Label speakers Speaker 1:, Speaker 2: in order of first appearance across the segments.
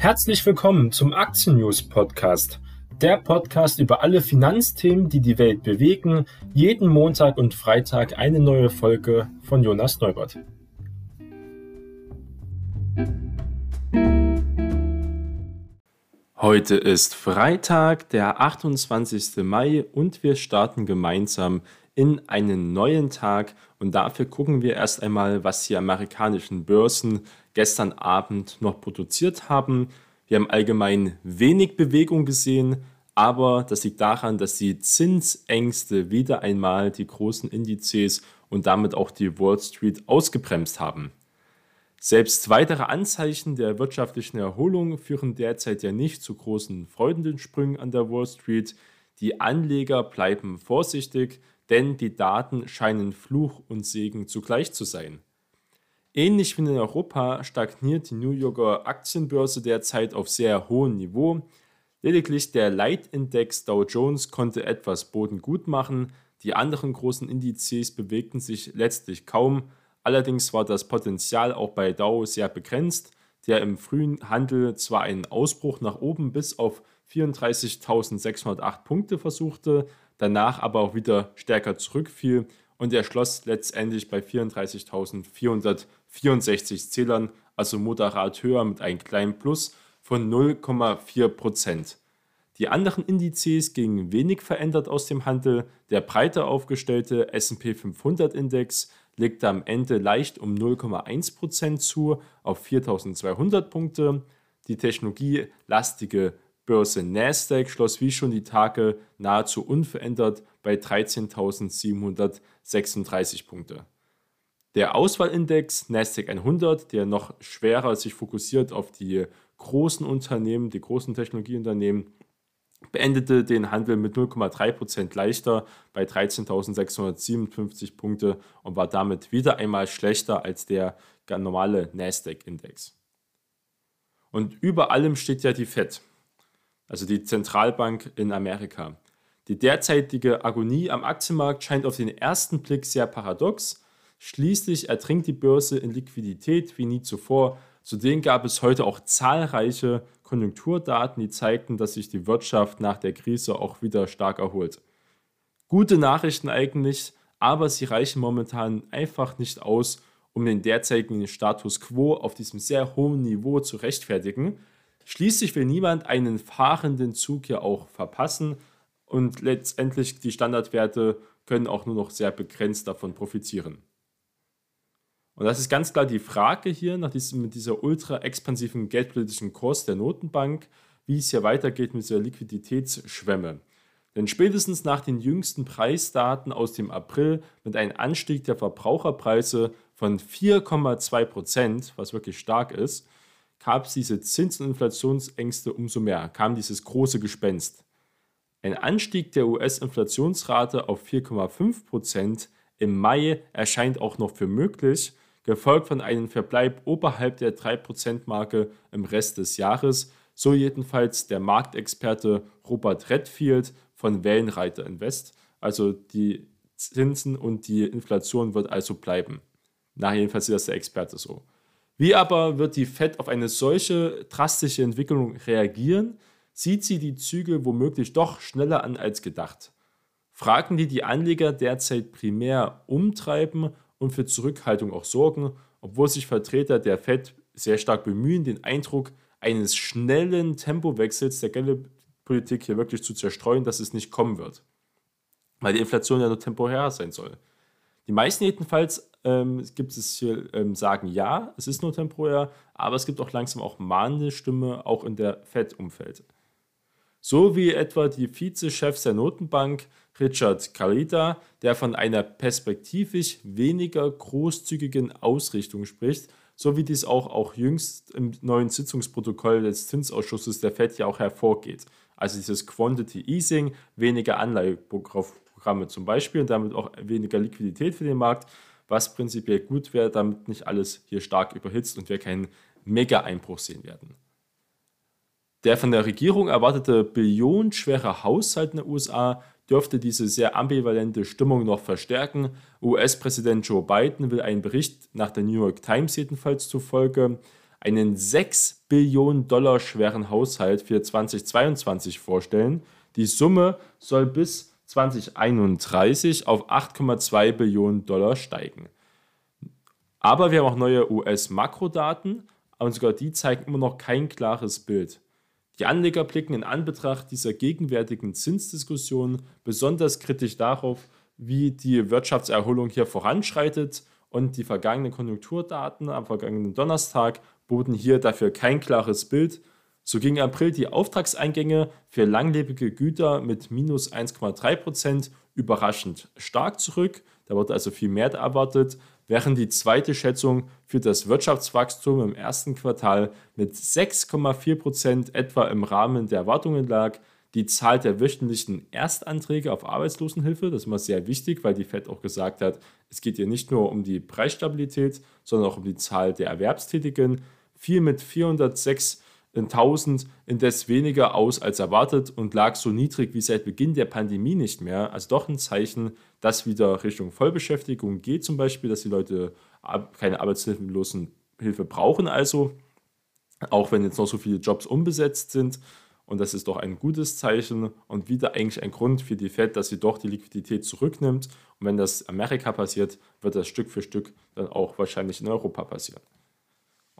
Speaker 1: Herzlich willkommen zum Aktien News Podcast. Der Podcast über alle Finanzthemen, die die Welt bewegen. Jeden Montag und Freitag eine neue Folge von Jonas Neubert. Heute ist Freitag, der 28. Mai und wir starten gemeinsam in einen neuen Tag und dafür gucken wir erst einmal, was die amerikanischen Börsen gestern Abend noch produziert haben. Wir haben allgemein wenig Bewegung gesehen, aber das liegt daran, dass die Zinsängste wieder einmal die großen Indizes und damit auch die Wall Street ausgebremst haben. Selbst weitere Anzeichen der wirtschaftlichen Erholung führen derzeit ja nicht zu großen Freudensprüngen an der Wall Street. Die Anleger bleiben vorsichtig, denn die Daten scheinen Fluch und Segen zugleich zu sein. Ähnlich wie in Europa stagniert die New Yorker Aktienbörse derzeit auf sehr hohem Niveau. Lediglich der Leitindex Dow Jones konnte etwas Boden gut machen, die anderen großen Indizes bewegten sich letztlich kaum. Allerdings war das Potenzial auch bei Dow sehr begrenzt, der im frühen Handel zwar einen Ausbruch nach oben bis auf 34.608 Punkte versuchte, danach aber auch wieder stärker zurückfiel und er schloss letztendlich bei 34.464 Zählern, also moderat höher mit einem kleinen Plus von 0,4 Prozent. Die anderen Indizes gingen wenig verändert aus dem Handel. Der breiter aufgestellte SP 500 Index legte am Ende leicht um 0,1% zu auf 4200 Punkte. Die technologielastige Börse Nasdaq schloss wie schon die Tage nahezu unverändert bei 13.736 Punkte. Der Auswahlindex Nasdaq 100, der noch schwerer sich fokussiert auf die großen Unternehmen, die großen Technologieunternehmen, beendete den Handel mit 0,3% leichter bei 13.657 Punkte und war damit wieder einmal schlechter als der normale Nasdaq-Index. Und über allem steht ja die Fed also die Zentralbank in Amerika. Die derzeitige Agonie am Aktienmarkt scheint auf den ersten Blick sehr paradox. Schließlich ertrinkt die Börse in Liquidität wie nie zuvor. Zudem gab es heute auch zahlreiche Konjunkturdaten, die zeigten, dass sich die Wirtschaft nach der Krise auch wieder stark erholt. Gute Nachrichten eigentlich, aber sie reichen momentan einfach nicht aus, um den derzeitigen Status quo auf diesem sehr hohen Niveau zu rechtfertigen. Schließlich will niemand einen fahrenden Zug ja auch verpassen und letztendlich die Standardwerte können auch nur noch sehr begrenzt davon profitieren. Und das ist ganz klar die Frage hier nach diesem, mit dieser ultra expansiven geldpolitischen Kurs der Notenbank, wie es hier weitergeht mit dieser Liquiditätsschwemme. Denn spätestens nach den jüngsten Preisdaten aus dem April mit einem Anstieg der Verbraucherpreise von 4,2 Prozent, was wirklich stark ist, gab es diese Zins- und Inflationsängste umso mehr, kam dieses große Gespenst. Ein Anstieg der US-Inflationsrate auf 4,5% im Mai erscheint auch noch für möglich, gefolgt von einem Verbleib oberhalb der 3%-Marke im Rest des Jahres, so jedenfalls der Marktexperte Robert Redfield von Wellenreiter Invest. Also die Zinsen und die Inflation wird also bleiben. Na, jedenfalls ist das der Experte so. Wie aber wird die Fed auf eine solche drastische Entwicklung reagieren? Sieht sie die Zügel womöglich doch schneller an als gedacht? Fragen, die die Anleger derzeit primär umtreiben und für Zurückhaltung auch sorgen, obwohl sich Vertreter der Fed sehr stark bemühen, den Eindruck eines schnellen Tempowechsels der Geldpolitik hier wirklich zu zerstreuen, dass es nicht kommen wird. Weil die Inflation ja nur temporär sein soll. Die meisten jedenfalls ähm, gibt es hier ähm, sagen, ja, es ist nur temporär, aber es gibt auch langsam auch mahnende Stimme, auch in der FED-Umfeld. So wie etwa die Vizechefs der Notenbank Richard Carita, der von einer perspektivisch weniger großzügigen Ausrichtung spricht, so wie dies auch, auch jüngst im neuen Sitzungsprotokoll des Zinsausschusses der FED ja auch hervorgeht. Also dieses Quantity Easing, weniger Anleiheprogramme zum Beispiel und damit auch weniger Liquidität für den Markt was prinzipiell gut wäre, damit nicht alles hier stark überhitzt und wir keinen Mega-Einbruch sehen werden. Der von der Regierung erwartete billionenschwere Haushalt in den USA dürfte diese sehr ambivalente Stimmung noch verstärken. US-Präsident Joe Biden will einen Bericht nach der New York Times jedenfalls zufolge einen 6 Billionen Dollar schweren Haushalt für 2022 vorstellen. Die Summe soll bis 2031 auf 8,2 Billionen Dollar steigen. Aber wir haben auch neue US-Makrodaten und sogar die zeigen immer noch kein klares Bild. Die Anleger blicken in Anbetracht dieser gegenwärtigen Zinsdiskussion besonders kritisch darauf, wie die Wirtschaftserholung hier voranschreitet und die vergangenen Konjunkturdaten am vergangenen Donnerstag boten hier dafür kein klares Bild. So gingen April die Auftragseingänge für langlebige Güter mit minus 1,3% überraschend stark zurück. Da wurde also viel mehr erwartet, während die zweite Schätzung für das Wirtschaftswachstum im ersten Quartal mit 6,4% etwa im Rahmen der Erwartungen lag. Die Zahl der wöchentlichen Erstanträge auf Arbeitslosenhilfe, das ist immer sehr wichtig, weil die FED auch gesagt hat, es geht hier nicht nur um die Preisstabilität, sondern auch um die Zahl der Erwerbstätigen, fiel mit 406.000 indes weniger aus als erwartet und lag so niedrig wie seit Beginn der Pandemie nicht mehr. Also doch ein Zeichen, dass wieder Richtung Vollbeschäftigung geht, zum Beispiel, dass die Leute keine Arbeitslosenhilfe brauchen, also auch wenn jetzt noch so viele Jobs unbesetzt sind. Und das ist doch ein gutes Zeichen und wieder eigentlich ein Grund für die Fed, dass sie doch die Liquidität zurücknimmt. Und wenn das Amerika passiert, wird das Stück für Stück dann auch wahrscheinlich in Europa passieren.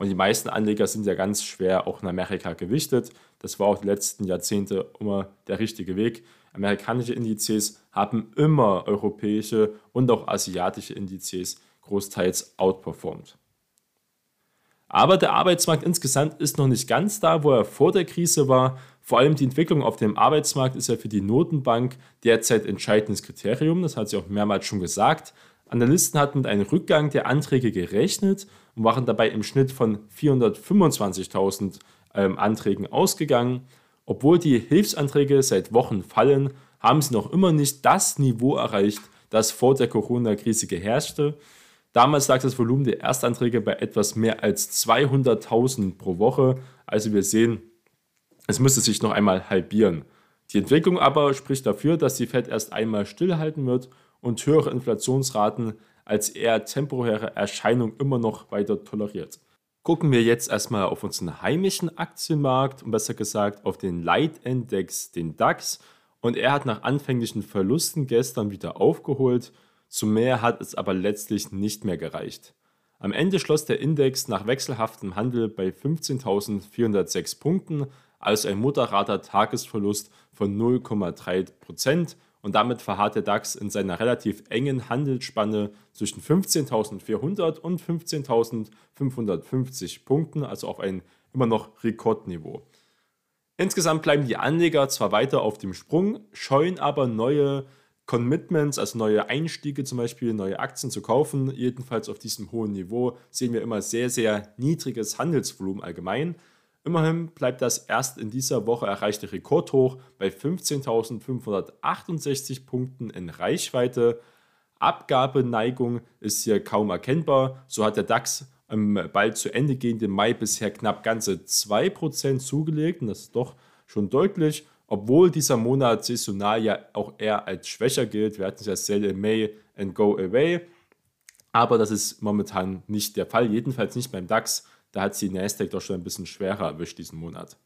Speaker 1: Und die meisten Anleger sind ja ganz schwer auch in Amerika gewichtet. Das war auch die letzten Jahrzehnte immer der richtige Weg. Amerikanische Indizes haben immer europäische und auch asiatische Indizes großteils outperformed. Aber der Arbeitsmarkt insgesamt ist noch nicht ganz da, wo er vor der Krise war. Vor allem die Entwicklung auf dem Arbeitsmarkt ist ja für die Notenbank derzeit entscheidendes Kriterium. Das hat sie auch mehrmals schon gesagt. Analysten hatten mit einem Rückgang der Anträge gerechnet und waren dabei im Schnitt von 425.000 ähm, Anträgen ausgegangen. Obwohl die Hilfsanträge seit Wochen fallen, haben sie noch immer nicht das Niveau erreicht, das vor der Corona-Krise geherrschte. Damals lag das Volumen der Erstanträge bei etwas mehr als 200.000 pro Woche. Also wir sehen, es müsste sich noch einmal halbieren. Die Entwicklung aber spricht dafür, dass die Fed erst einmal stillhalten wird und höhere Inflationsraten als eher temporäre Erscheinung immer noch weiter toleriert gucken wir jetzt erstmal auf unseren heimischen Aktienmarkt und besser gesagt auf den Leitindex, den DAX. Und er hat nach anfänglichen Verlusten gestern wieder aufgeholt. Zu mehr hat es aber letztlich nicht mehr gereicht. Am Ende schloss der Index nach wechselhaftem Handel bei 15.406 Punkten, also ein moderater Tagesverlust von 0,3 Prozent und damit verharrt der DAX in seiner relativ engen Handelsspanne zwischen 15.400 und 15.550 Punkten, also auf ein immer noch Rekordniveau. Insgesamt bleiben die Anleger zwar weiter auf dem Sprung, scheuen aber neue Commitments, also neue Einstiege zum Beispiel, neue Aktien zu kaufen. Jedenfalls auf diesem hohen Niveau sehen wir immer sehr, sehr niedriges Handelsvolumen allgemein. Immerhin bleibt das erst in dieser Woche erreichte Rekordhoch bei 15.568 Punkten in Reichweite. Abgabeneigung ist hier kaum erkennbar. So hat der DAX im bald zu Ende gehenden Mai bisher knapp ganze 2% zugelegt und das ist doch schon deutlich, obwohl dieser Monat saisonal ja auch eher als schwächer gilt. Wir hatten ja Sell in May and Go Away, aber das ist momentan nicht der Fall, jedenfalls nicht beim DAX. Da hat sie Nasdaq doch schon ein bisschen schwerer erwischt diesen Monat.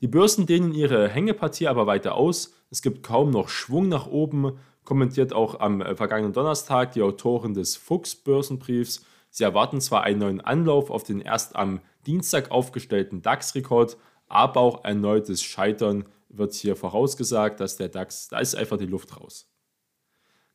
Speaker 1: Die Börsen dehnen ihre Hängepartie aber weiter aus. Es gibt kaum noch Schwung nach oben, kommentiert auch am äh, vergangenen Donnerstag die Autorin des Fuchs-Börsenbriefs. Sie erwarten zwar einen neuen Anlauf auf den erst am Dienstag aufgestellten DAX-Rekord, aber auch erneutes Scheitern wird hier vorausgesagt, dass der DAX, da ist einfach die Luft raus.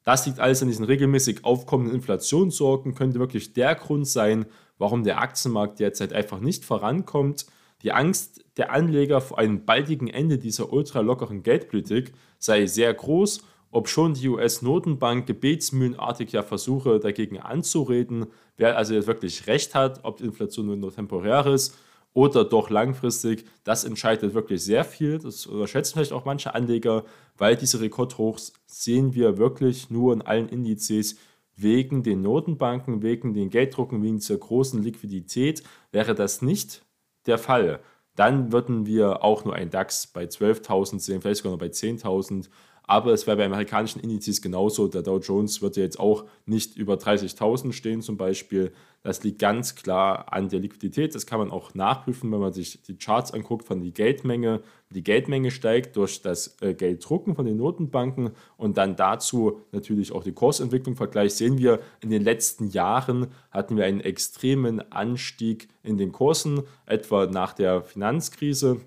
Speaker 1: Das liegt alles an diesen regelmäßig aufkommenden Inflationssorgen, könnte wirklich der Grund sein, warum der Aktienmarkt derzeit einfach nicht vorankommt. Die Angst der Anleger vor einem baldigen Ende dieser ultralockeren Geldpolitik sei sehr groß, ob schon die US-Notenbank gebetsmühlenartig ja versuche, dagegen anzureden, wer also jetzt wirklich recht hat, ob die Inflation nur temporär ist oder doch langfristig, das entscheidet wirklich sehr viel. Das unterschätzen vielleicht auch manche Anleger, weil diese Rekordhochs sehen wir wirklich nur in allen Indizes wegen den Notenbanken, wegen den Gelddrucken, wegen dieser großen Liquidität. Wäre das nicht der Fall, dann würden wir auch nur einen DAX bei 12.000 sehen, vielleicht sogar noch bei 10.000. aber es wäre bei amerikanischen Indizes genauso. Der Dow Jones wird ja jetzt auch nicht über 30.000 stehen zum Beispiel. Das liegt ganz klar an der Liquidität. Das kann man auch nachprüfen, wenn man sich die Charts anguckt von der Geldmenge. Die Geldmenge steigt durch das äh, Gelddrucken von den Notenbanken und dann dazu natürlich auch die Kursentwicklung Vergleich sehen wir, in den letzten Jahren hatten wir einen extremen Anstieg in den Kursen, etwa nach der Finanzkrise,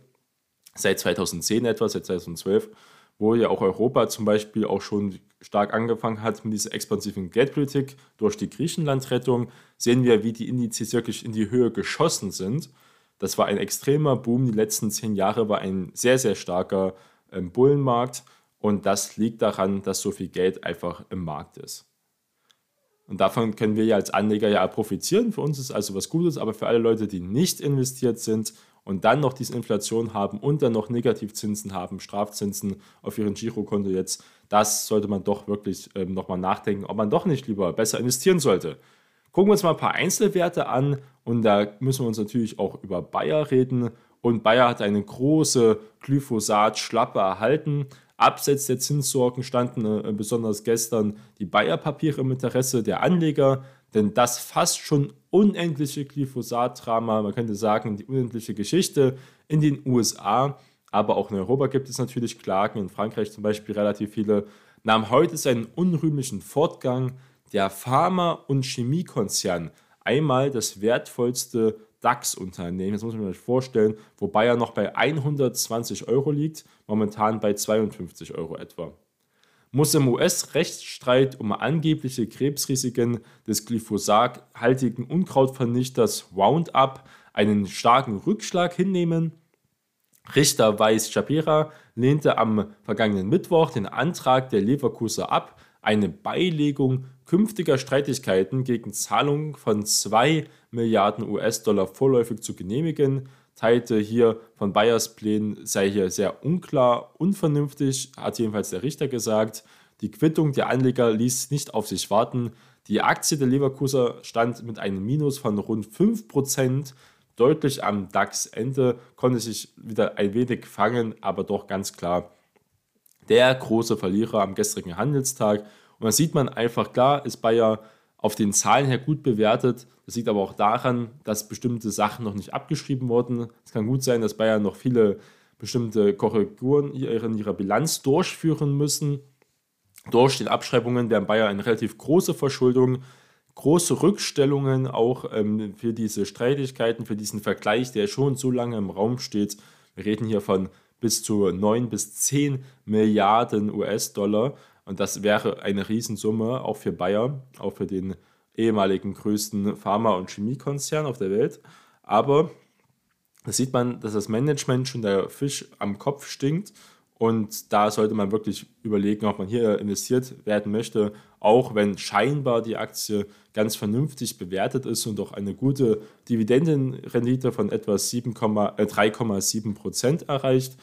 Speaker 1: seit 2010 etwa, seit 2012 wo ja auch Europa zum Beispiel auch schon stark angefangen hat mit dieser expansiven Geldpolitik durch die Griechenland-Rettung, sehen wir, wie die Indizes wirklich in die Höhe geschossen sind. Das war ein extremer Boom. Die letzten zehn Jahre war ein sehr, sehr starker ähm, Bullenmarkt. Und das liegt daran, dass so viel Geld einfach im Markt ist. Und davon können wir ja als Anleger ja profitieren. Für uns ist also was Gutes, aber für alle Leute, die nicht investiert sind und dann noch diese Inflation haben und dann noch Negativzinsen haben, Strafzinsen auf ihren Girokonto jetzt, das sollte man doch wirklich ähm, nochmal nachdenken, ob man doch nicht lieber besser investieren sollte. Gucken wir uns mal ein paar Einzelwerte an und da müssen wir uns natürlich auch über Bayer reden. Und Bayer hat eine große Glyphosat-Schlappe erhalten. Abseits der Zinssorgen standen äh, besonders gestern die Bayer-Papiere im Interesse der Anleger. Denn das fast schon unendliche Glyphosat-Drama, man könnte sagen, die unendliche Geschichte in den USA, aber auch in Europa gibt es natürlich Klagen, in Frankreich zum Beispiel relativ viele, nahm heute seinen unrühmlichen Fortgang. Der Pharma- und Chemiekonzern, einmal das wertvollste DAX-Unternehmen, das muss man sich vorstellen, wobei er noch bei 120 Euro liegt, momentan bei 52 Euro etwa muss im US-Rechtsstreit um angebliche Krebsrisiken des glyphosathaltigen Unkrautvernichters Roundup einen starken Rückschlag hinnehmen. Richter Weiß Shapira lehnte am vergangenen Mittwoch den Antrag der Leverkuser ab, eine Beilegung künftiger Streitigkeiten gegen Zahlungen von 2 Milliarden US-Dollar vorläufig zu genehmigen teilte hier von Bayers Plänen, sei hier sehr unklar, unvernünftig, hat jedenfalls der Richter gesagt. Die Quittung der Anleger ließ nicht auf sich warten. Die Aktie der Leverkuser stand mit einem Minus von rund 5%, deutlich am DAX-Ende, konnte sich wieder ein wenig fangen, aber doch ganz klar der große Verlierer am gestrigen Handelstag. Und da sieht man einfach klar, ist Bayer auf den Zahlen her gut bewertet. Das liegt aber auch daran, dass bestimmte Sachen noch nicht abgeschrieben wurden. Es kann gut sein, dass Bayern noch viele bestimmte Korrekturen in ihrer Bilanz durchführen müssen. Durch die Abschreibungen werden Bayern eine relativ große Verschuldung, große Rückstellungen auch ähm, für diese Streitigkeiten, für diesen Vergleich, der schon so lange im Raum steht. Wir reden hier von bis zu 9 bis 10 Milliarden US-Dollar. Und das wäre eine Riesensumme auch für Bayer, auch für den ehemaligen größten Pharma- und Chemiekonzern auf der Welt. Aber da sieht man, dass das Management schon der Fisch am Kopf stinkt. Und da sollte man wirklich überlegen, ob man hier investiert werden möchte, auch wenn scheinbar die Aktie ganz vernünftig bewertet ist und auch eine gute Dividendenrendite von etwa 3,7 äh, Prozent erreicht.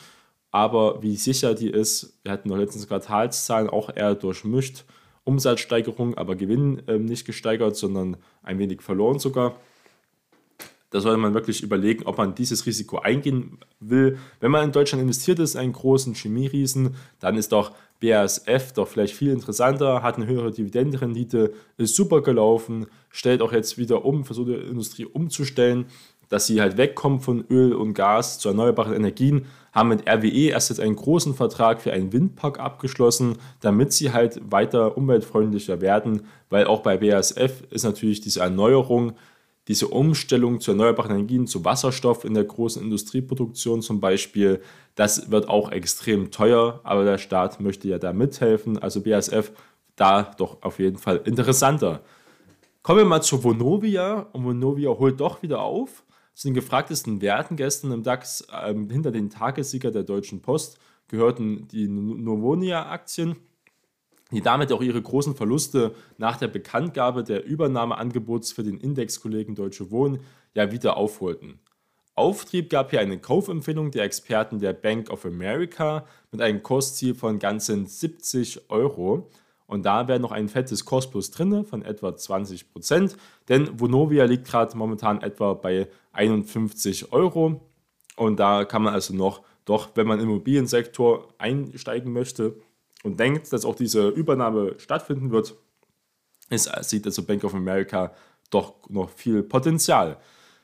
Speaker 1: Aber wie sicher die ist, wir hatten noch letztens Quartalszahlen auch eher durchmischt. Umsatzsteigerung, aber Gewinn äh, nicht gesteigert, sondern ein wenig verloren sogar. Da sollte man wirklich überlegen, ob man dieses Risiko eingehen will. Wenn man in Deutschland investiert ist, einen großen Chemieriesen, dann ist doch BASF doch vielleicht viel interessanter, hat eine höhere Dividendenrendite, ist super gelaufen, stellt auch jetzt wieder um, versucht die Industrie umzustellen, dass sie halt wegkommen von Öl und Gas zu erneuerbaren Energien haben mit RWE erst jetzt einen großen Vertrag für einen Windpark abgeschlossen, damit sie halt weiter umweltfreundlicher werden, weil auch bei BASF ist natürlich diese Erneuerung, diese Umstellung zu erneuerbaren Energien, zu Wasserstoff in der großen Industrieproduktion zum Beispiel, das wird auch extrem teuer, aber der Staat möchte ja da mithelfen, also BASF da doch auf jeden Fall interessanter. Kommen wir mal zu Vonovia und Vonovia holt doch wieder auf. Zu den gefragtesten Werten gestern im DAX ähm, hinter den Tagessieger der Deutschen Post gehörten die Novonia-Aktien, die damit auch ihre großen Verluste nach der Bekanntgabe der Übernahmeangebots für den Indexkollegen Deutsche Wohnen ja wieder aufholten. Auftrieb gab hier eine Kaufempfehlung der Experten der Bank of America mit einem Kursziel von ganzen 70 Euro. Und da wäre noch ein fettes Cost Plus drin von etwa 20%, denn Vonovia liegt gerade momentan etwa bei 51 Euro. Und da kann man also noch, doch wenn man im Immobiliensektor einsteigen möchte und denkt, dass auch diese Übernahme stattfinden wird, es sieht also Bank of America doch noch viel Potenzial.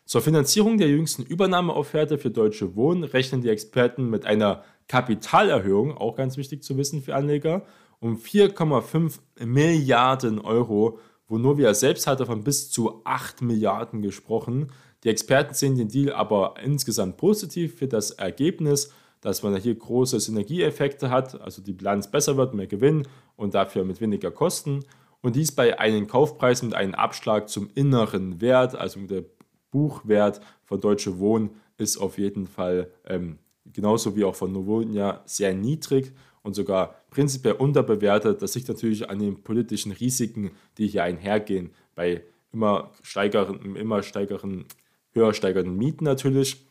Speaker 1: Zur Finanzierung der jüngsten Übernahmeofferte für Deutsche Wohnen rechnen die Experten mit einer Kapitalerhöhung, auch ganz wichtig zu wissen für Anleger, um 4,5 Milliarden Euro, wo wir selbst hat von bis zu 8 Milliarden gesprochen. Die Experten sehen den Deal aber insgesamt positiv für das Ergebnis, dass man hier große Synergieeffekte hat, also die Bilanz besser wird, mehr Gewinn und dafür mit weniger Kosten. Und dies bei einem Kaufpreis mit einem Abschlag zum inneren Wert, also der Buchwert von Deutsche Wohnen ist auf jeden Fall ähm, genauso wie auch von Novonia sehr niedrig und sogar prinzipiell unterbewertet. Das liegt natürlich an den politischen Risiken, die hier einhergehen, bei immer steigeren, immer steigeren, höher steigenden Mieten natürlich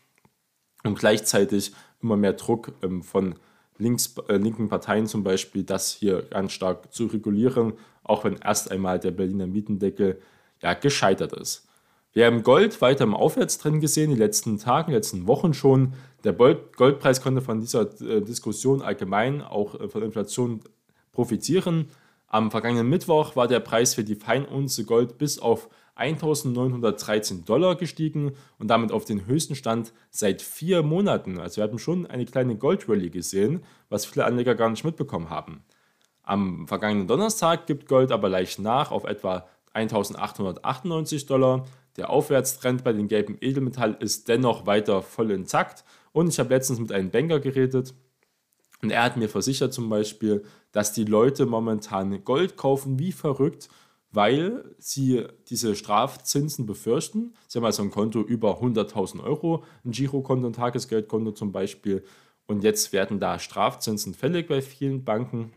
Speaker 1: und gleichzeitig immer mehr Druck ähm, von links, äh, linken Parteien zum Beispiel, das hier ganz stark zu regulieren, auch wenn erst einmal der Berliner Mietendeckel ja gescheitert ist. Wir haben Gold weiter im Aufwärtstrend gesehen, die letzten Tage, die letzten Wochen schon. Der Goldpreis konnte von dieser äh, Diskussion allgemein auch äh, von Inflation profitieren. Am vergangenen Mittwoch war der Preis für die Feinunze Gold bis auf 1913 Dollar gestiegen und damit auf den höchsten Stand seit vier Monaten. Also wir hatten schon eine kleine Goldrallye gesehen, was viele Anleger gar nicht mitbekommen haben. Am vergangenen Donnerstag gibt Gold aber leicht nach auf etwa 1898 Dollar. Der Aufwärtstrend bei den gelben Edelmetall ist dennoch weiter voll intakt. Und ich habe letztens mit einem Banker geredet und er hat mir versichert zum Beispiel, dass die Leute momentan Gold kaufen wie verrückt, weil sie diese Strafzinsen befürchten. Sie haben also ein Konto über 100.000 Euro, ein Girokonto, ein Tagesgeldkonto zum Beispiel. Und jetzt werden da Strafzinsen fällig bei vielen Banken.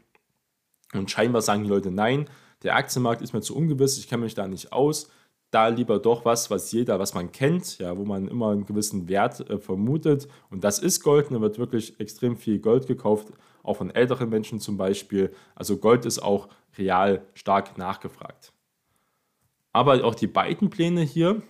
Speaker 1: Und scheinbar sagen die Leute, nein, der Aktienmarkt ist mir zu ungewiss, ich kenne mich da nicht aus da lieber doch was, was jeder, was man kennt, ja, wo man immer einen gewissen Wert äh, vermutet. Und das ist Gold. Und da wird wirklich extrem viel Gold gekauft, auch von älteren Menschen zum Beispiel. Also Gold ist auch real stark nachgefragt. Aber auch die beiden Pläne hier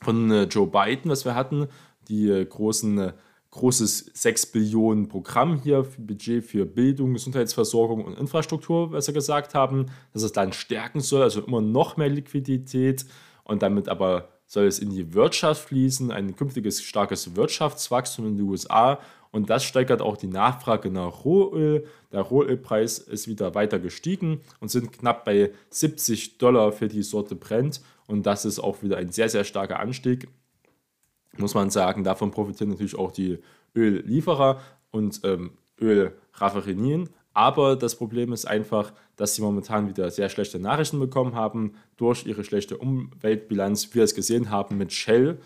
Speaker 1: von äh, Joe Biden, was wir hatten, die äh, großen äh, großes 6 Billionen Programm hier, Budget für Bildung, Gesundheitsversorgung und Infrastruktur, was sie gesagt haben, dass es dann stärken soll, also immer noch mehr Liquidität und damit aber soll es in die Wirtschaft fließen, ein künftiges starkes Wirtschaftswachstum in den USA und das steigert auch die Nachfrage nach Rohöl. Der Rohölpreis ist wieder weiter gestiegen und sind knapp bei 70 Dollar für die Sorte Brent und das ist auch wieder ein sehr, sehr starker Anstieg muss man sagen, davon profitieren natürlich auch die Öllieferer und ähm, Ölraffinerien. Aber das Problem ist einfach, dass sie momentan wieder sehr schlechte Nachrichten bekommen haben durch ihre schlechte Umweltbilanz, wie wir es gesehen haben mit Shell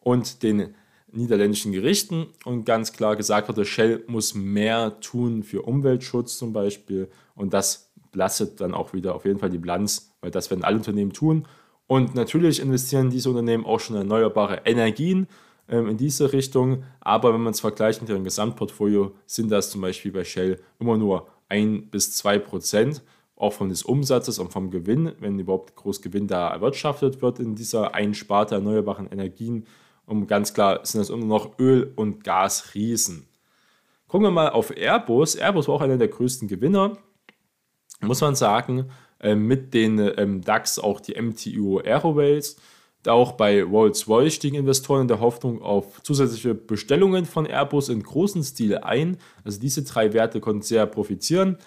Speaker 1: und den niederländischen Gerichten. Und ganz klar gesagt wurde, Shell muss mehr tun für Umweltschutz zum Beispiel. Und das belastet dann auch wieder auf jeden Fall die Bilanz, weil das werden alle Unternehmen tun. Und natürlich investieren diese Unternehmen auch schon in erneuerbare Energien ähm, in diese Richtung. Aber wenn man es vergleicht mit ihrem Gesamtportfolio, sind das zum Beispiel bei Shell immer nur 1 bis 2 Prozent, auch von des Umsatzes und vom Gewinn, wenn überhaupt groß Gewinn da erwirtschaftet wird in dieser Einsparte erneuerbaren Energien. Und ganz klar sind das immer noch Öl- und Gasriesen. Gucken wir mal auf Airbus. Airbus war auch einer der größten Gewinner, muss man sagen. Ähm, mit den ähm, DAX auch die MTU Aeroways. Auch bei Rolls-Royce stiegen Investoren in der Hoffnung auf zusätzliche Bestellungen von Airbus in großen Stil ein. Also diese drei Werte konnten sehr profitieren.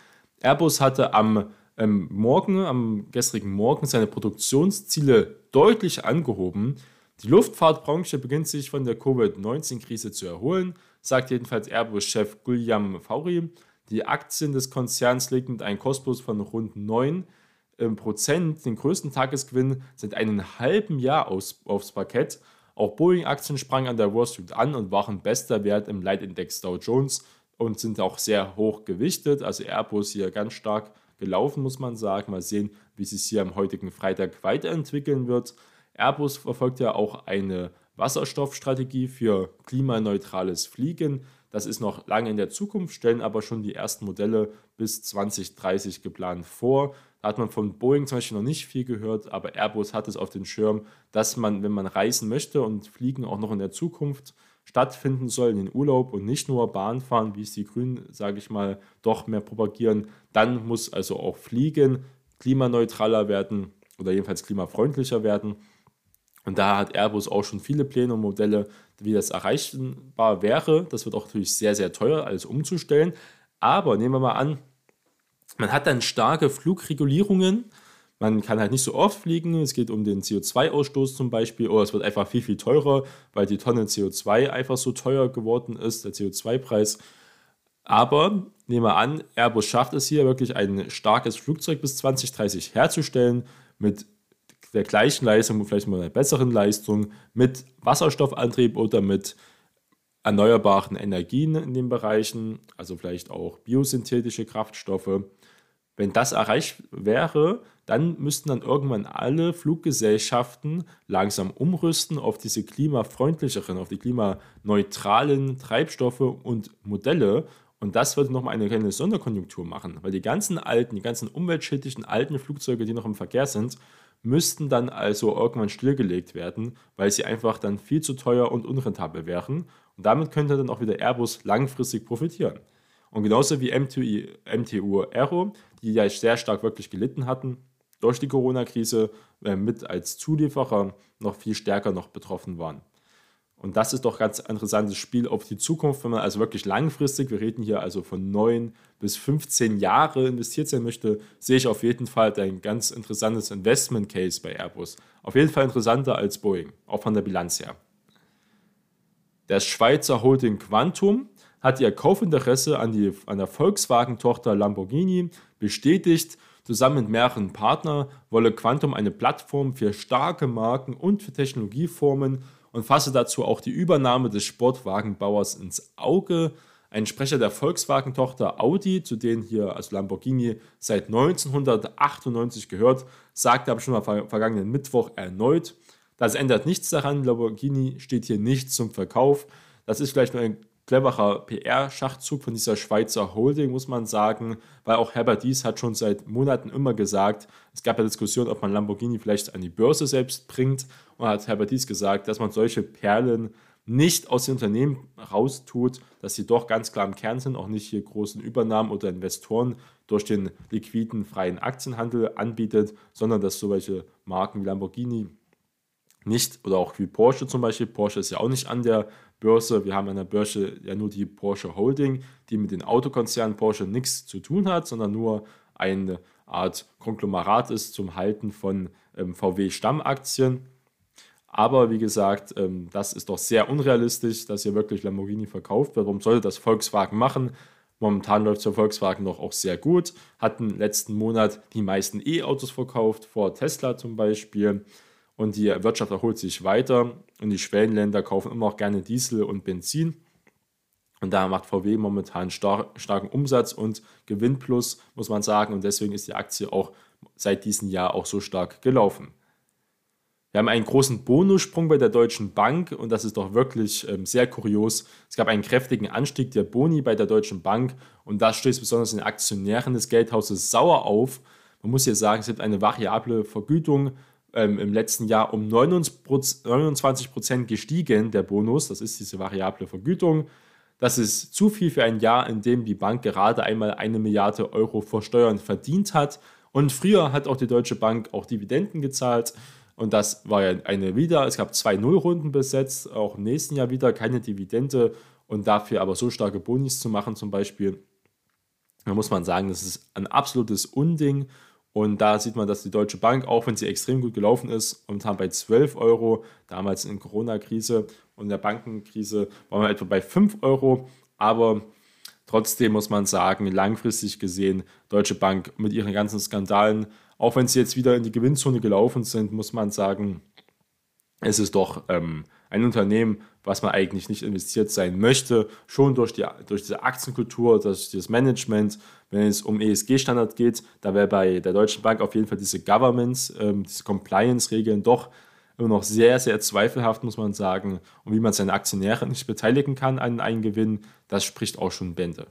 Speaker 1: Airbus hatte am ähm, Morgen, am gestrigen Morgen seine Produktionsziele deutlich angehoben. Die Luftfahrtbranche beginnt sich von der Covid-19-Krise zu erholen, sagt jedenfalls Airbus-Chef Guillaume Fauri. Die Aktien des Konzerns liegen mit einem Kostplus von rund 9 Prozent den größten Tagesgewinn seit einem halben Jahr aus, aufs Parkett. Auch Boeing-Aktien sprangen an der Wall Street an und waren bester Wert im Leitindex Dow Jones und sind auch sehr hoch gewichtet. Also Airbus hier ganz stark gelaufen, muss man sagen. Mal sehen, wie sich hier am heutigen Freitag weiterentwickeln wird. Airbus verfolgt ja auch eine Wasserstoffstrategie für klimaneutrales Fliegen. Das ist noch lange in der Zukunft, stellen aber schon die ersten Modelle bis 2030 geplant vor. Da hat man von Boeing zum Beispiel noch nicht viel gehört, aber Airbus hat es auf den Schirm, dass man, wenn man reisen möchte und fliegen auch noch in der Zukunft stattfinden soll in den Urlaub und nicht nur Bahn fahren, wie es die Grünen, sage ich mal, doch mehr propagieren, dann muss also auch Fliegen klimaneutraler werden oder jedenfalls klimafreundlicher werden. Und da hat Airbus auch schon viele Pläne und Modelle, wie das erreichbar wäre. Das wird auch natürlich sehr, sehr teuer, alles umzustellen. Aber nehmen wir mal an, man hat dann starke Flugregulierungen. Man kann halt nicht so oft fliegen. Es geht um den CO2-Ausstoß zum Beispiel. Oder es wird einfach viel, viel teurer, weil die Tonne CO2 einfach so teuer geworden ist, der CO2-Preis. Aber nehmen wir an, Airbus schafft es hier wirklich ein starkes Flugzeug bis 2030 herzustellen mit der gleichen Leistung, vielleicht mal einer besseren Leistung, mit Wasserstoffantrieb oder mit erneuerbaren Energien in den Bereichen, also vielleicht auch biosynthetische Kraftstoffe. Wenn das erreicht wäre, dann müssten dann irgendwann alle Fluggesellschaften langsam umrüsten auf diese klimafreundlicheren, auf die klimaneutralen Treibstoffe und Modelle. Und das würde nochmal eine kleine Sonderkonjunktur machen, weil die ganzen alten, die ganzen umweltschädlichen alten Flugzeuge, die noch im Verkehr sind, müssten dann also irgendwann stillgelegt werden, weil sie einfach dann viel zu teuer und unrentabel wären. Und damit könnte dann auch wieder Airbus langfristig profitieren. Und genauso wie MTU, MTU Aero, die ja sehr stark wirklich gelitten hatten durch die Corona-Krise, äh, mit als Zulieferer noch viel stärker noch betroffen waren. Und das ist doch ganz interessantes Spiel auf die Zukunft, wenn man also wirklich langfristig, wir reden hier also von 9 bis 15 Jahre investiert sein möchte, sehe ich auf jeden Fall ein ganz interessantes Investment Case bei Airbus. Auf jeden Fall interessanter als Boeing, auch von der Bilanz her. Der Schweizer Holding Quantum hat ihr Kaufinteresse an, die, an der Volkswagen-Tochter Lamborghini bestätigt. Zusammen mit mehreren Partnern wolle Quantum eine Plattform für starke Marken und für Technologieformen und fasse dazu auch die Übernahme des Sportwagenbauers ins Auge. Ein Sprecher der Volkswagen-Tochter Audi, zu denen hier also Lamborghini seit 1998 gehört, sagte aber schon am vergangenen Mittwoch erneut, das ändert nichts daran, Lamborghini steht hier nicht zum Verkauf. Das ist vielleicht nur ein cleverer PR-Schachzug von dieser Schweizer Holding, muss man sagen, weil auch Herbert Dies hat schon seit Monaten immer gesagt, es gab ja Diskussionen, ob man Lamborghini vielleicht an die Börse selbst bringt. Und hat Herbert Dies gesagt, dass man solche Perlen nicht aus den Unternehmen raustut, dass sie doch ganz klar im Kern sind, auch nicht hier großen Übernahmen oder Investoren durch den liquiden freien Aktienhandel anbietet, sondern dass solche Marken wie Lamborghini nicht, oder auch wie Porsche zum Beispiel, Porsche ist ja auch nicht an der Börse, wir haben an der Börse ja nur die Porsche Holding, die mit den Autokonzernen Porsche nichts zu tun hat, sondern nur eine Art Konglomerat ist zum Halten von ähm, VW-Stammaktien. Aber wie gesagt, ähm, das ist doch sehr unrealistisch, dass hier wirklich Lamborghini verkauft wird. Warum sollte das Volkswagen machen? Momentan läuft es für Volkswagen noch auch sehr gut. Hatten letzten Monat die meisten E-Autos verkauft, vor Tesla zum Beispiel und die Wirtschaft erholt sich weiter und die Schwellenländer kaufen immer noch gerne Diesel und Benzin. Und da macht VW momentan star starken Umsatz und Gewinn plus, muss man sagen. Und deswegen ist die Aktie auch seit diesem Jahr auch so stark gelaufen. Wir haben einen großen Bonussprung bei der Deutschen Bank und das ist doch wirklich ähm, sehr kurios. Es gab einen kräftigen Anstieg der Boni bei der Deutschen Bank und das stößt besonders den Aktionären des Geldhauses sauer auf. Man muss hier sagen, es gibt eine variable Vergütung ähm, im letzten Jahr um 29 Prozent gestiegen, der Bonus. Das ist diese variable Vergütung. Das ist zu viel für ein Jahr, in dem die Bank gerade einmal eine Milliarde Euro vor Steuern verdient hat. Und früher hat auch die Deutsche Bank auch Dividenden gezahlt. Und das war ja eine wieder. Es gab zwei Nullrunden besetzt, auch im nächsten Jahr wieder keine Dividende und dafür aber so starke Bonis zu machen, zum Beispiel. Da muss man sagen, das ist ein absolutes Unding. Und da sieht man, dass die Deutsche Bank, auch wenn sie extrem gut gelaufen ist, momentan bei 12 Euro, damals in Corona-Krise und in der Bankenkrise waren wir etwa bei 5 Euro. Aber trotzdem muss man sagen, langfristig gesehen, Deutsche Bank mit ihren ganzen Skandalen, auch wenn sie jetzt wieder in die Gewinnzone gelaufen sind, muss man sagen, es ist doch ähm, ein Unternehmen, was man eigentlich nicht investiert sein möchte, schon durch, die, durch diese Aktienkultur, durch das Management, wenn es um ESG-Standard geht, da wäre bei der Deutschen Bank auf jeden Fall diese Governance, ähm, diese Compliance-Regeln doch immer noch sehr, sehr zweifelhaft, muss man sagen. Und wie man seine Aktionäre nicht beteiligen kann an einem Gewinn, das spricht auch schon Bände.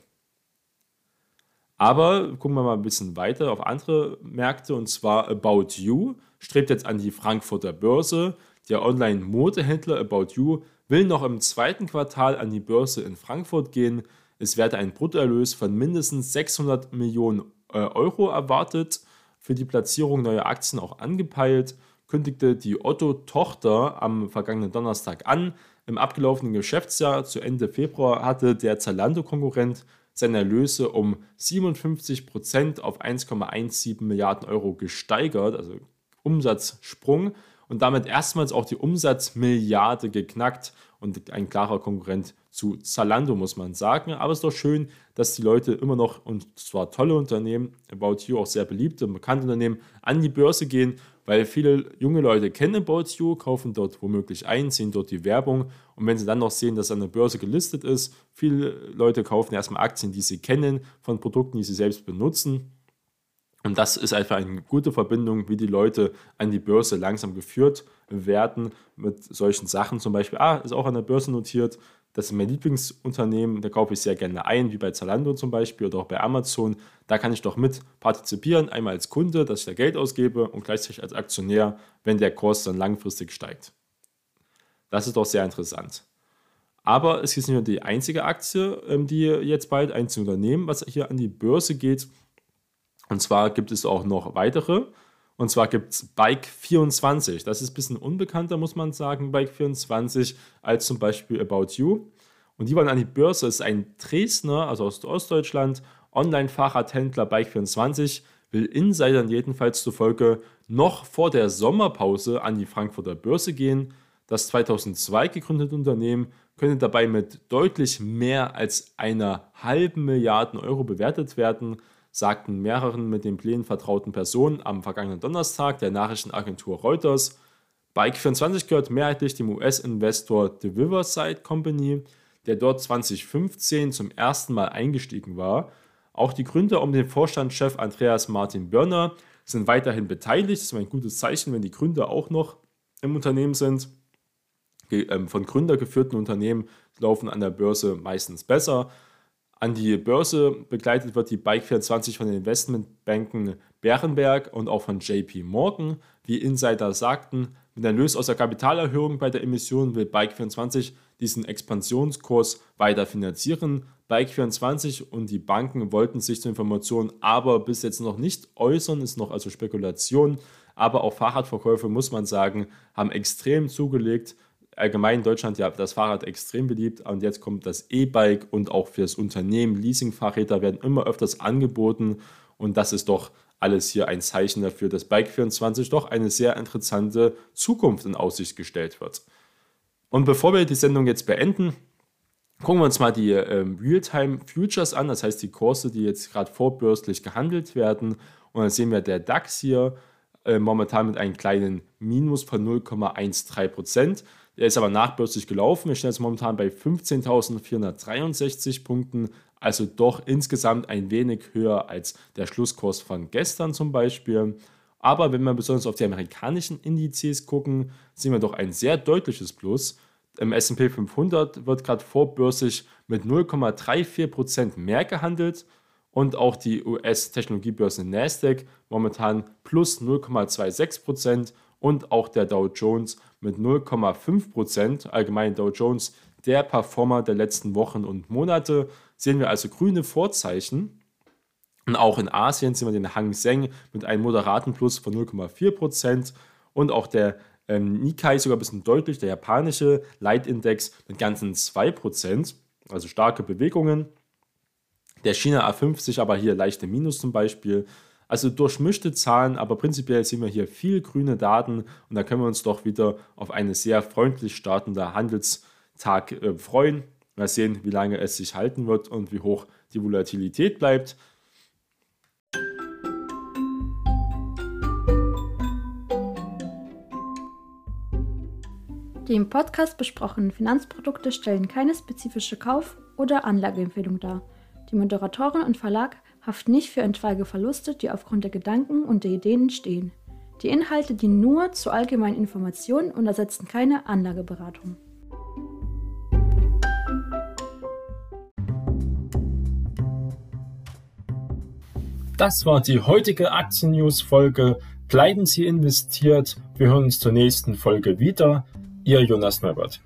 Speaker 1: Aber gucken wir mal ein bisschen weiter auf andere Märkte und zwar About You strebt jetzt an die Frankfurter Börse. Der Online-Modehändler About You will noch im zweiten Quartal an die Börse in Frankfurt gehen. Es werde ein Bruttoerlös von mindestens 600 Millionen äh, Euro erwartet. Für die Platzierung neuer Aktien auch angepeilt, kündigte die Otto-Tochter am vergangenen Donnerstag an. Im abgelaufenen Geschäftsjahr zu Ende Februar hatte der Zalando-Konkurrent seine Erlöse um 57 Prozent auf 1,17 Milliarden Euro gesteigert, also Umsatzsprung und damit erstmals auch die Umsatzmilliarde geknackt und ein klarer Konkurrent zu Zalando, muss man sagen. Aber es ist doch schön, dass die Leute immer noch, und zwar tolle Unternehmen, About You auch sehr beliebte und bekannte Unternehmen, an die Börse gehen, weil viele junge Leute kennen About You, kaufen dort womöglich ein, sehen dort die Werbung und wenn sie dann noch sehen, dass an der Börse gelistet ist, viele Leute kaufen erstmal Aktien, die sie kennen, von Produkten, die sie selbst benutzen und das ist einfach eine gute Verbindung, wie die Leute an die Börse langsam geführt werden mit solchen Sachen. Zum Beispiel, ah, ist auch an der Börse notiert. Das ist mein Lieblingsunternehmen, da kaufe ich sehr gerne ein, wie bei Zalando zum Beispiel oder auch bei Amazon. Da kann ich doch mit partizipieren, einmal als Kunde, dass ich da Geld ausgebe und gleichzeitig als Aktionär, wenn der Kurs dann langfristig steigt. Das ist doch sehr interessant. Aber es ist nicht nur die einzige Aktie, ähm, die jetzt bald ein Unternehmen, was hier an die Börse geht, und zwar gibt es auch noch weitere. Und zwar gibt es Bike 24. Das ist ein bisschen unbekannter, muss man sagen, Bike 24, als zum Beispiel About You. Und die wollen an die Börse. Das ist ein Dresdner, also aus Ostdeutschland, Online-Fahrradhändler Bike 24, will Insidern jedenfalls zufolge noch vor der Sommerpause an die Frankfurter Börse gehen. Das 2002 gegründete Unternehmen könnte dabei mit deutlich mehr als einer halben Milliarde Euro bewertet werden sagten mehreren mit den Plänen vertrauten Personen am vergangenen Donnerstag der Nachrichtenagentur Reuters. Bike24 gehört mehrheitlich dem US-Investor The Riverside Company, der dort 2015 zum ersten Mal eingestiegen war. Auch die Gründer um den Vorstandschef Andreas Martin Börner sind weiterhin beteiligt. Das ist ein gutes Zeichen, wenn die Gründer auch noch im Unternehmen sind. Ähm, von Gründer geführten Unternehmen laufen an der Börse meistens besser. An die Börse begleitet wird die Bike24 von den Investmentbanken Bärenberg und auch von JP Morgan. Wie Insider sagten, mit Erlös aus der Kapitalerhöhung bei der Emission will Bike24 diesen Expansionskurs weiter finanzieren. Bike24 und die Banken wollten sich zur Information aber bis jetzt noch nicht äußern, ist noch also Spekulation. Aber auch Fahrradverkäufe, muss man sagen, haben extrem zugelegt allgemein in Deutschland ja das Fahrrad extrem beliebt und jetzt kommt das E-Bike und auch für das Unternehmen Leasingfahrräder werden immer öfters angeboten und das ist doch alles hier ein Zeichen dafür, dass Bike24 doch eine sehr interessante Zukunft in Aussicht gestellt wird. Und bevor wir die Sendung jetzt beenden, gucken wir uns mal die ähm, Realtime Futures an, das heißt die Kurse, die jetzt gerade vorbörslich gehandelt werden. Und dann sehen wir der DAX hier äh, momentan mit einem kleinen Minus von 0,13 Prozent. Der ist aber nachbörslich gelaufen. Wir stehen jetzt momentan bei 15.463 Punkten, also doch insgesamt ein wenig höher als der Schlusskurs von gestern zum Beispiel. Aber wenn wir besonders auf die amerikanischen Indizes gucken, sehen wir doch ein sehr deutliches Plus. Im SP 500 wird gerade vorbörslich mit 0,34% mehr gehandelt und auch die US-Technologiebörse Nasdaq momentan plus 0,26% und auch der Dow Jones mit 0,5%, allgemein Dow Jones der Performer der letzten Wochen und Monate, sehen wir also grüne Vorzeichen. Und auch in Asien sehen wir den Hang Seng mit einem moderaten Plus von 0,4% und auch der ähm, Nikkei sogar ein bisschen deutlich, der japanische Leitindex mit ganzen 2%, also starke Bewegungen. Der China A50 aber hier leichte Minus zum Beispiel also durchmischte Zahlen, aber prinzipiell sehen wir hier viel grüne Daten und da können wir uns doch wieder auf einen sehr freundlich startender Handelstag äh, freuen. Mal sehen, wie lange es sich halten wird und wie hoch die Volatilität bleibt.
Speaker 2: Die im Podcast besprochenen Finanzprodukte stellen keine spezifische Kauf- oder Anlageempfehlung dar. Die Moderatorin und Verlag haften nicht für etwaige Verluste, die aufgrund der Gedanken und der Ideen entstehen. Die Inhalte dienen nur zur allgemeinen Information und ersetzen keine Anlageberatung.
Speaker 1: Das war die heutige Aktien-News-Folge. Bleiben Sie investiert. Wir hören uns zur nächsten Folge wieder. Ihr Jonas Neubert.